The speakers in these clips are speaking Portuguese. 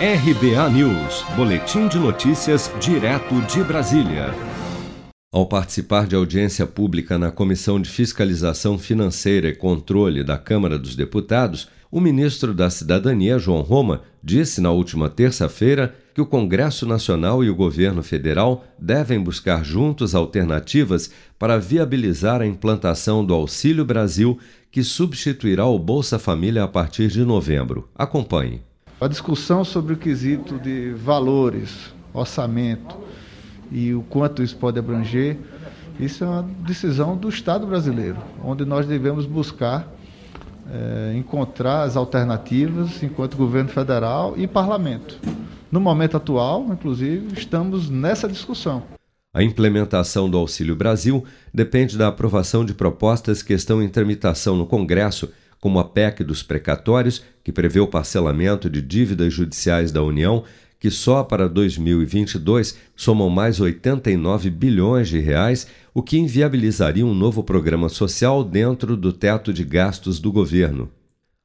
RBA News, Boletim de Notícias, direto de Brasília. Ao participar de audiência pública na Comissão de Fiscalização Financeira e Controle da Câmara dos Deputados, o ministro da Cidadania, João Roma, disse na última terça-feira que o Congresso Nacional e o governo federal devem buscar juntos alternativas para viabilizar a implantação do Auxílio Brasil, que substituirá o Bolsa Família a partir de novembro. Acompanhe. A discussão sobre o quesito de valores, orçamento e o quanto isso pode abranger, isso é uma decisão do Estado brasileiro, onde nós devemos buscar é, encontrar as alternativas enquanto governo federal e parlamento. No momento atual, inclusive, estamos nessa discussão. A implementação do Auxílio Brasil depende da aprovação de propostas que estão em tramitação no Congresso como a PEC dos precatórios, que prevê o parcelamento de dívidas judiciais da União, que só para 2022 somam mais 89 bilhões de reais, o que inviabilizaria um novo programa social dentro do teto de gastos do governo.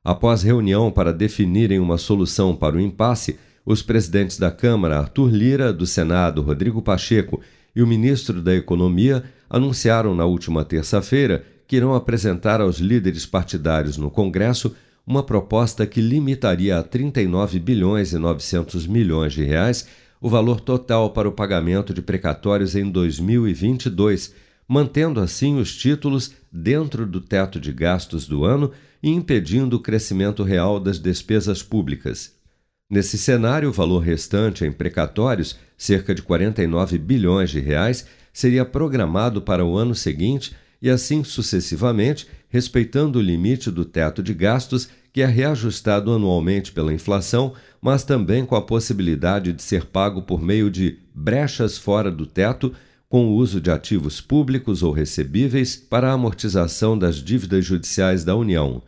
Após reunião para definirem uma solução para o impasse, os presidentes da Câmara, Arthur Lira, do Senado, Rodrigo Pacheco, e o ministro da Economia anunciaram na última terça-feira que irão apresentar aos líderes partidários no Congresso uma proposta que limitaria a 39 bilhões e 900 milhões de reais o valor total para o pagamento de precatórios em 2022, mantendo assim os títulos dentro do teto de gastos do ano e impedindo o crescimento real das despesas públicas. Nesse cenário, o valor restante em precatórios, cerca de 49 bilhões de reais, seria programado para o ano seguinte e assim sucessivamente, respeitando o limite do teto de gastos, que é reajustado anualmente pela inflação, mas também com a possibilidade de ser pago por meio de brechas fora do teto, com o uso de ativos públicos ou recebíveis para a amortização das dívidas judiciais da União.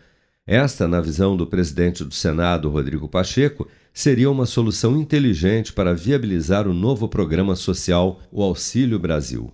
Esta, na visão do presidente do Senado, Rodrigo Pacheco, seria uma solução inteligente para viabilizar o novo programa social, o Auxílio Brasil